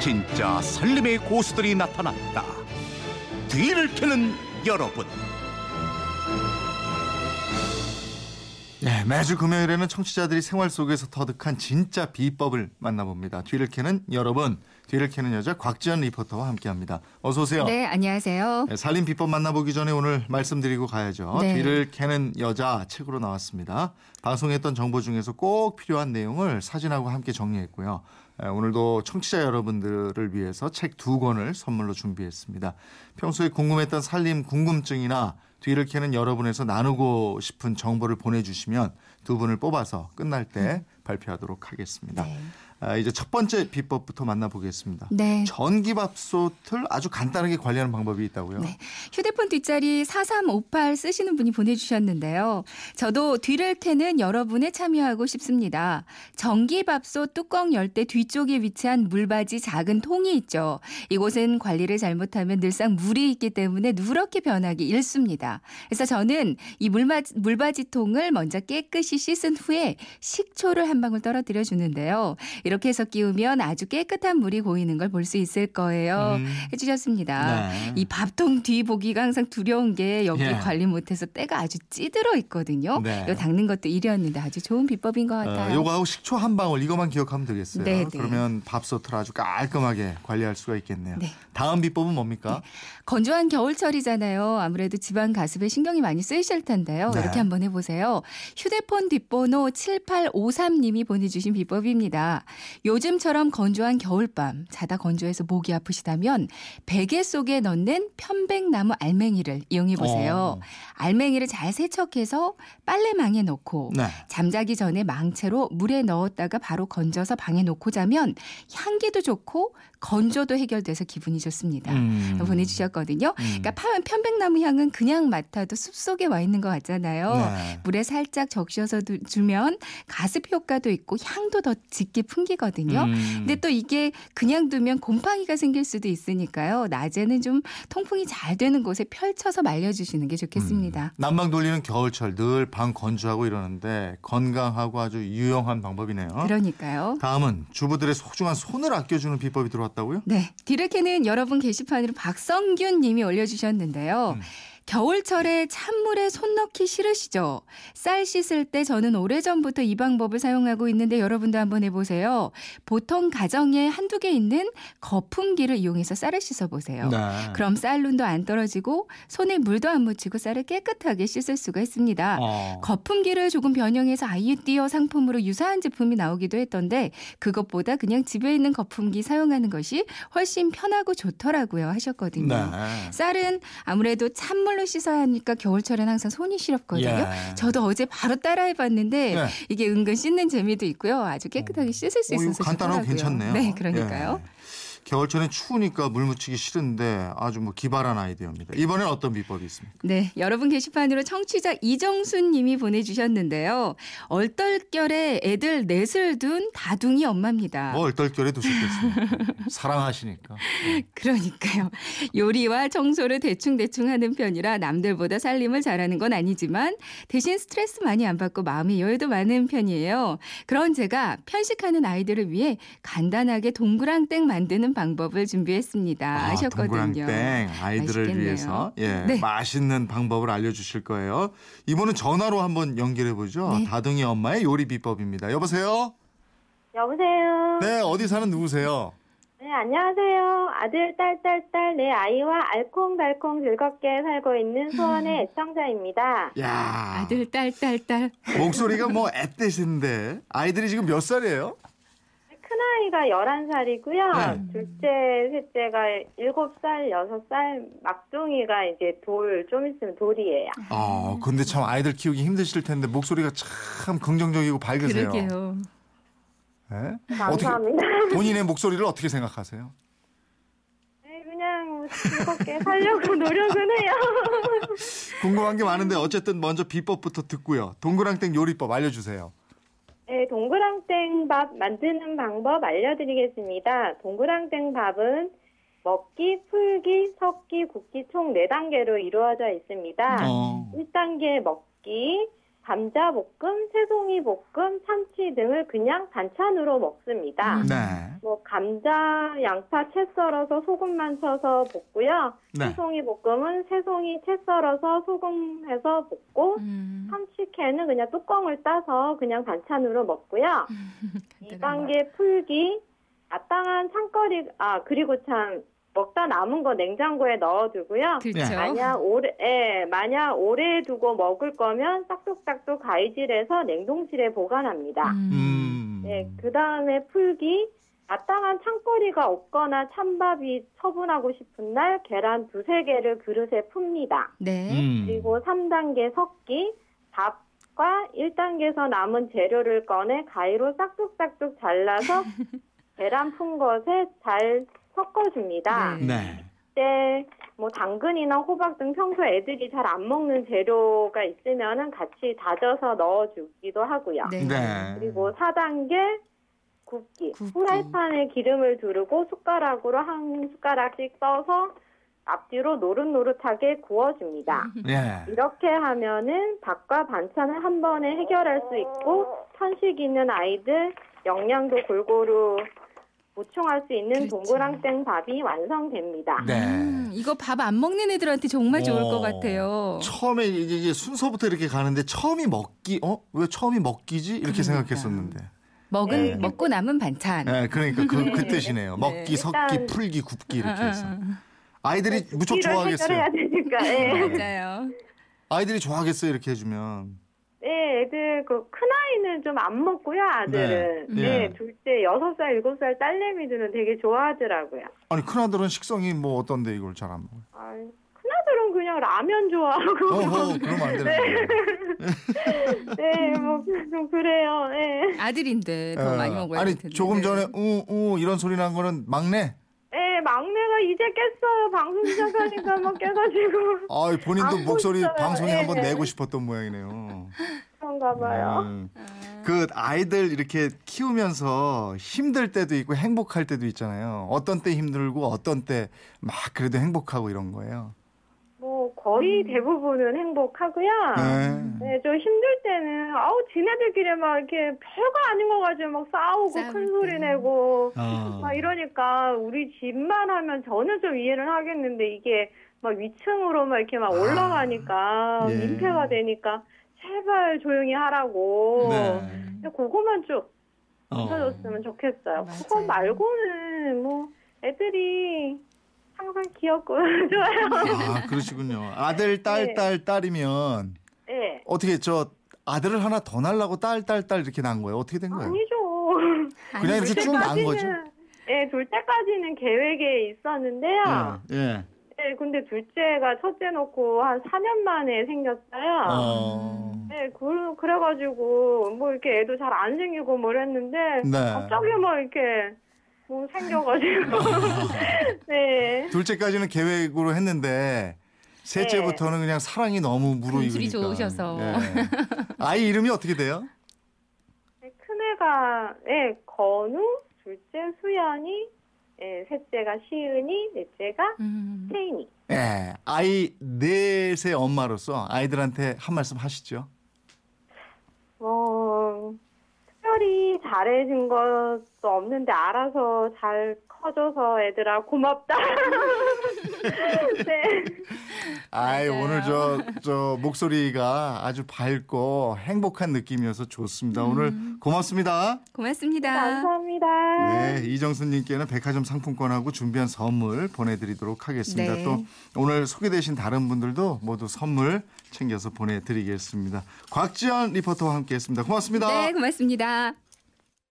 진짜 살림의 고수들이 나타났다. 뒤를 캐는 여러분. 네, 매주 금요일에는 청취자들이 생활 속에서 터득한 진짜 비법을 만나봅니다. 뒤를 캐는 여러분, 뒤를 캐는 여자 곽지연 리포터와 함께합니다. 어서 오세요. 네, 안녕하세요. 네, 살림 비법 만나보기 전에 오늘 말씀드리고 가야죠. 네. 뒤를 캐는 여자 책으로 나왔습니다. 방송했던 정보 중에서 꼭 필요한 내용을 사진하고 함께 정리했고요. 에, 오늘도 청취자 여러분들을 위해서 책 두 권을 선물로 준비했습니다. 평소에 궁금했던 살림 궁금증이나 뒤를 캐는 여러분에서 나누고 싶은 정보를 보내주시면 두 분을 뽑아서 끝날 때 발표하도록 하겠습니다. 네. 아, 이제 첫 번째 비법부터 만나보겠습니다. 네. 전기밥솥을 아주 간단하게 관리하는 방법이 있다고요? 네. 휴대폰 뒷자리 4358 쓰시는 분이 보내주셨는데요. 저도 뒤를 캐는 여러분에 참여하고 싶습니다. 전기밥솥 뚜껑 열 때 뒤쪽에 위치한 물바지 작은 통이 있죠. 이곳은 관리를 잘못하면 늘상 물이 있기 때문에 누렇게 변하기 일쑤입니다. 그래서 저는 이 물바, 물바지 통을 먼저 깨끗이 씻은 후에 식초를 한 방울 떨어뜨려 주는데요. 이렇게 해서 끼우면 아주 깨끗한 물이 고이는 걸 볼 수 있을 거예요. 음. 해주셨습니다. 네. 이 밥통 뒤 보기가 항상 두려운 게 여기 예. 관리 못해서 때가 아주 찌들어 있거든요. 네. 이거 닦는 것도 일이었는데 아주 좋은 비법인 것 같아요. 어, 요거하고 식초 한 방울 이것만 기억하면 되겠어요. 네, 네. 그러면 밥솥을 아주 깔끔하게 관리할 수가 있겠네요. 네. 다음 비법은 뭡니까? 건조한 겨울철이잖아요. 아무래도 지방 가습에 신경이 많이 쓰이실 텐데요. 네. 이렇게 한번 해보세요. 휴대폰 뒷번호 7853님이 보내주신 비법입니다. 요즘처럼 건조한 겨울밤 자다 건조해서 목이 아프시다면 베개 속에 넣는 편백나무 알맹이를 이용해 보세요. 어. 알맹이를 잘 세척해서 빨래망에 넣고 네. 잠자기 전에 망채로 물에 넣었다가 바로 건져서 방에 놓고 자면 향기도 좋고 건조도 해결돼서 기분이 좋습니다. 음. 보내주셨거든요. 음. 그러니까 파- 편백나무 향은 그냥 맡아도 숲 속에 와 있는 것 같잖아요. 네. 물에 살짝 적셔서 두- 주면 가습 효과도 있고 향도 더 짙게 풍기 거든요. 음. 근데 또 이게 그냥 두면 곰팡이가 생길 수도 있으니까요. 낮에는 좀 통풍이 잘 되는 곳에 펼쳐서 말려주시는 게 좋겠습니다. 난방 돌리는 겨울철 늘 방 건조하고 이러는데 건강하고 아주 유용한 방법이네요. 그러니까요. 다음은 주부들의 소중한 손을 아껴주는 비법이 들어왔다고요? 네. 디르케는 여러분 게시판으로 박성균 님이 올려주셨는데요. 음. 겨울철에 찬물에 손 넣기 싫으시죠? 쌀 씻을 때 저는 오래전부터 이 방법을 사용하고 있는데 여러분도 한번 해보세요. 보통 가정에 한두 개 있는 거품기를 이용해서 쌀을 씻어보세요. 네. 그럼 쌀눈도 안 떨어지고 손에 물도 안 묻히고 쌀을 깨끗하게 씻을 수가 있습니다. 어. 거품기를 조금 변형해서 아이디어 상품으로 유사한 제품이 나오기도 했던데 그것보다 그냥 집에 있는 거품기 사용하는 것이 훨씬 편하고 좋더라고요 하셨거든요. 네. 쌀은 아무래도 찬물로 씻어야 하니까 겨울철엔 항상 손이 시렵거든요. 예. 저도 어제 바로 따라해봤는데 네. 이게 은근 씻는 재미도 있고요. 아주 깨끗하게 씻을 수 어, 이거 있어서 간단하고 좋더라고요. 괜찮네요. 네, 그러니까요. 예. 겨울철엔 추우니까 물 묻히기 싫은데 아주 뭐 기발한 아이디어입니다. 이번엔 어떤 비법이 있습니까? 네, 여러분 게시판으로 청취자 이정순 님이 보내주셨는데요. 얼떨결에 애들 넷을 둔 다둥이 엄마입니다. 뭐 얼떨결에 두셨겠습니까? 사랑하시니까. 예. 그러니까요. 요리와 청소를 대충대충 하는 편이라 남들보다 살림을 잘하는 건 아니지만 대신 스트레스 많이 안 받고 마음의 여유도 많은 편이에요. 그런 제가 편식하는 아이들을 위해 간단하게 동그랑땡 만드는 방법을 준비했습니다. 아, 하셨거든요. 동그랑땡 아이들을 맛있겠네요. 위해서 예, 네. 맛있는 방법을 알려주실 거예요. 이번은 전화로 한번 연결해 보죠. 네. 다둥이 엄마의 요리 비법입니다. 여보세요. 여보세요. 네 어디 사는 누구세요? 네, 안녕하세요. 아들, 딸, 딸, 딸, 내 아이와 알콩달콩 즐겁게 살고 있는 수원의 애청자입니다. 야 아들, 딸, 딸, 딸. 목소리가 뭐 앳되신데 아이들이 지금 몇 살이에요? 큰아이가 11살이고요. 네. 둘째, 셋째가 7살, 6살, 막둥이가 이제 돌, 좀 있으면 돌이에요. 아 근데 참 아이들 키우기 힘드실 텐데 목소리가 참 긍정적이고 밝으세요. 그러게요. 예? 감사합니다. 어떻게 본인의 목소리를 어떻게 생각하세요? 네, 그냥 즐겁게 살려고 노력은 해요. 궁금한 게 많은데 어쨌든 먼저 비법부터 듣고요. 동그랑땡 요리법 알려주세요. 네, 동그랑땡 밥 만드는 방법 알려드리겠습니다. 동그랑땡 밥은 먹기, 풀기, 섞기, 굽기 총 4단계로 이루어져 있습니다. 어. 1단계 먹기, 감자 볶음, 새송이 볶음, 참치 등을 그냥 반찬으로 먹습니다. 음. 네. 뭐 감자, 양파 채 썰어서 소금만 쳐서 볶고요. 네. 새송이 볶음은 새송이 채 썰어서 소금해서 볶고 음. 참치캔은 그냥 뚜껑을 따서 그냥 반찬으로 먹고요. 이 단계 풀기 마땅한 창거리 아 그리고 참 먹다 남은 거 냉장고에 넣어두고요. 그렇죠. 만약 오래 예, 만약 오래 두고 먹을 거면 싹둑싹둑 가위질해서 냉동실에 보관합니다. 음. 네, 그 다음에 풀기 마땅한 창거리가 없거나 찬밥이 처분하고 싶은 날 계란 두세 개를 그릇에 풉니다. 네. 음. 그리고 3단계 섞기 밥 과 1단계에서 남은 재료를 꺼내 가위로 싹둑싹둑 잘라서 계란 푼 것에 잘 섞어줍니다. 네. 네. 그때 뭐 당근이나 호박 등 평소 애들이 잘 안 먹는 재료가 있으면은 같이 다져서 넣어주기도 하고요. 네. 네. 그리고 4단계 굽기. 굽기. 후라이팬에 기름을 두르고 숟가락으로 한 숟가락씩 떠서 앞뒤로 노릇노릇하게 구워줍니다. 네. 이렇게 하면은 밥과 반찬을 한 번에 해결할 수 있고 편식 있는 아이들 영양도 골고루 보충할 수 있는 그렇죠. 동그랑땡 밥이 완성됩니다. 네. 음, 이거 밥 안 먹는 애들한테 정말 좋을 것 어. 같아요. 처음에 이제 이제 순서부터 이렇게 가는데 처음이 먹기 어? 왜 처음이 먹기지? 이렇게 그러니까. 생각했었는데. 먹은 네. 먹고 남은 반찬. 네, 그러니까 그, 그 네. 뜻이네요. 네. 먹기, 섞기, 일단- 풀기, 굽기 이렇게 어, 어, 해서. 어. 아이들이 무척 이를 좋아하겠어요. 해결해야 되니까. 예. 맞아요. 아이들이 좋아하겠어요 이렇게 해주면. 네, 애들 그 큰 아이는 좀 안 먹고요, 아들은. 네. 네, 예. 둘째 여섯 살 일곱 살 딸내미들은 되게 좋아하더라고요. 아니 큰 아들은 식성이 뭐 어떤데 이걸 잘 안 먹어요? 아, 큰아들은 그냥 라면 좋아하고. 어허, 그러면 안 되는데. 네, 뭐, 좀 그래요, 네. 아들인데 더 어, 많이 먹어야 아니 될 텐데. 조금 네. 전에 우우 이런 소리 난 거는 막내. 네, 막내가 이제 깼어요. 방송 시작하니까 막 깨가지고. 아 본인도 안 목소리 보였어요. 방송에 예. 한번 내고 싶었던 모양이네요. 그런가 봐요. 음. 그 아이들 이렇게 키우면서 힘들 때도 있고 행복할 때도 있잖아요. 어떤 때 힘들고 어떤 때 막 그래도 행복하고 이런 거예요. 뭐, 거의 대부분은 행복하고요. 네. 네, 좀 힘들 때는, 아우, 지네들끼리 막 이렇게 별거 아닌 거 가지고 막 싸우고 큰 소리 때. 내고. 어. 막 이러니까 우리 집만 하면 저는 좀 이해를 하겠는데 이게 막 위층으로 막 이렇게 막 올라가니까 예. 민폐가 되니까 제발 조용히 하라고. 네. 그거만 쭉 어. 없어졌으면 좋겠어요. 맞아요. 그거 말고는 뭐 애들이 항상 귀엽고 좋아요. 아 그러시군요. 아들 딸 네. 딸 딸이면 네. 어떻게 저 아들을 하나 더 날라고 딸 딸 딸 이렇게 난 거예요? 어떻게 된 거예요? 아니죠. 그냥 이렇게 쭉난 거죠? 네, 둘째까지는 계획에 있었는데요. 예. 예. 네, 근데 둘째가 첫째 놓고 한 4년 만에 생겼어요. 어. 네, 그, 그래가지고, 뭐, 이렇게 애도 잘 안 생기고 뭐 이랬는데, 네. 갑자기 뭐, 이렇게, 뭐, 생겨가지고. 네. 둘째까지는 계획으로 했는데 셋째부터는 그냥 사랑이 너무 무르익으니까. 금술이 좋으셔서. 예. 아이 이름이 어떻게 돼요? 네, 큰애가, 네, 건우, 둘째 수연이, 네, 셋째가 시은이, 넷째가 음. 세인이. 예. 아이 넷의 엄마로서 아이들한테 한 말씀 하시죠. 어, 특별히 잘해준 것도 없는데, 알아서 잘 커줘서 애들아, 고맙다. 네. 아이. 오늘 저 저 목소리가 아주 밝고 행복한 느낌이어서 좋습니다. 오늘 음. 고맙습니다. 고맙습니다. 감사합니다. 네, 이정수님께는 백화점 상품권하고 준비한 선물 보내드리도록 하겠습니다. 네. 또 오늘 소개되신 다른 분들도 모두 선물 챙겨서 보내드리겠습니다. 곽지연 리포터와 함께했습니다. 고맙습니다. 네, 고맙습니다.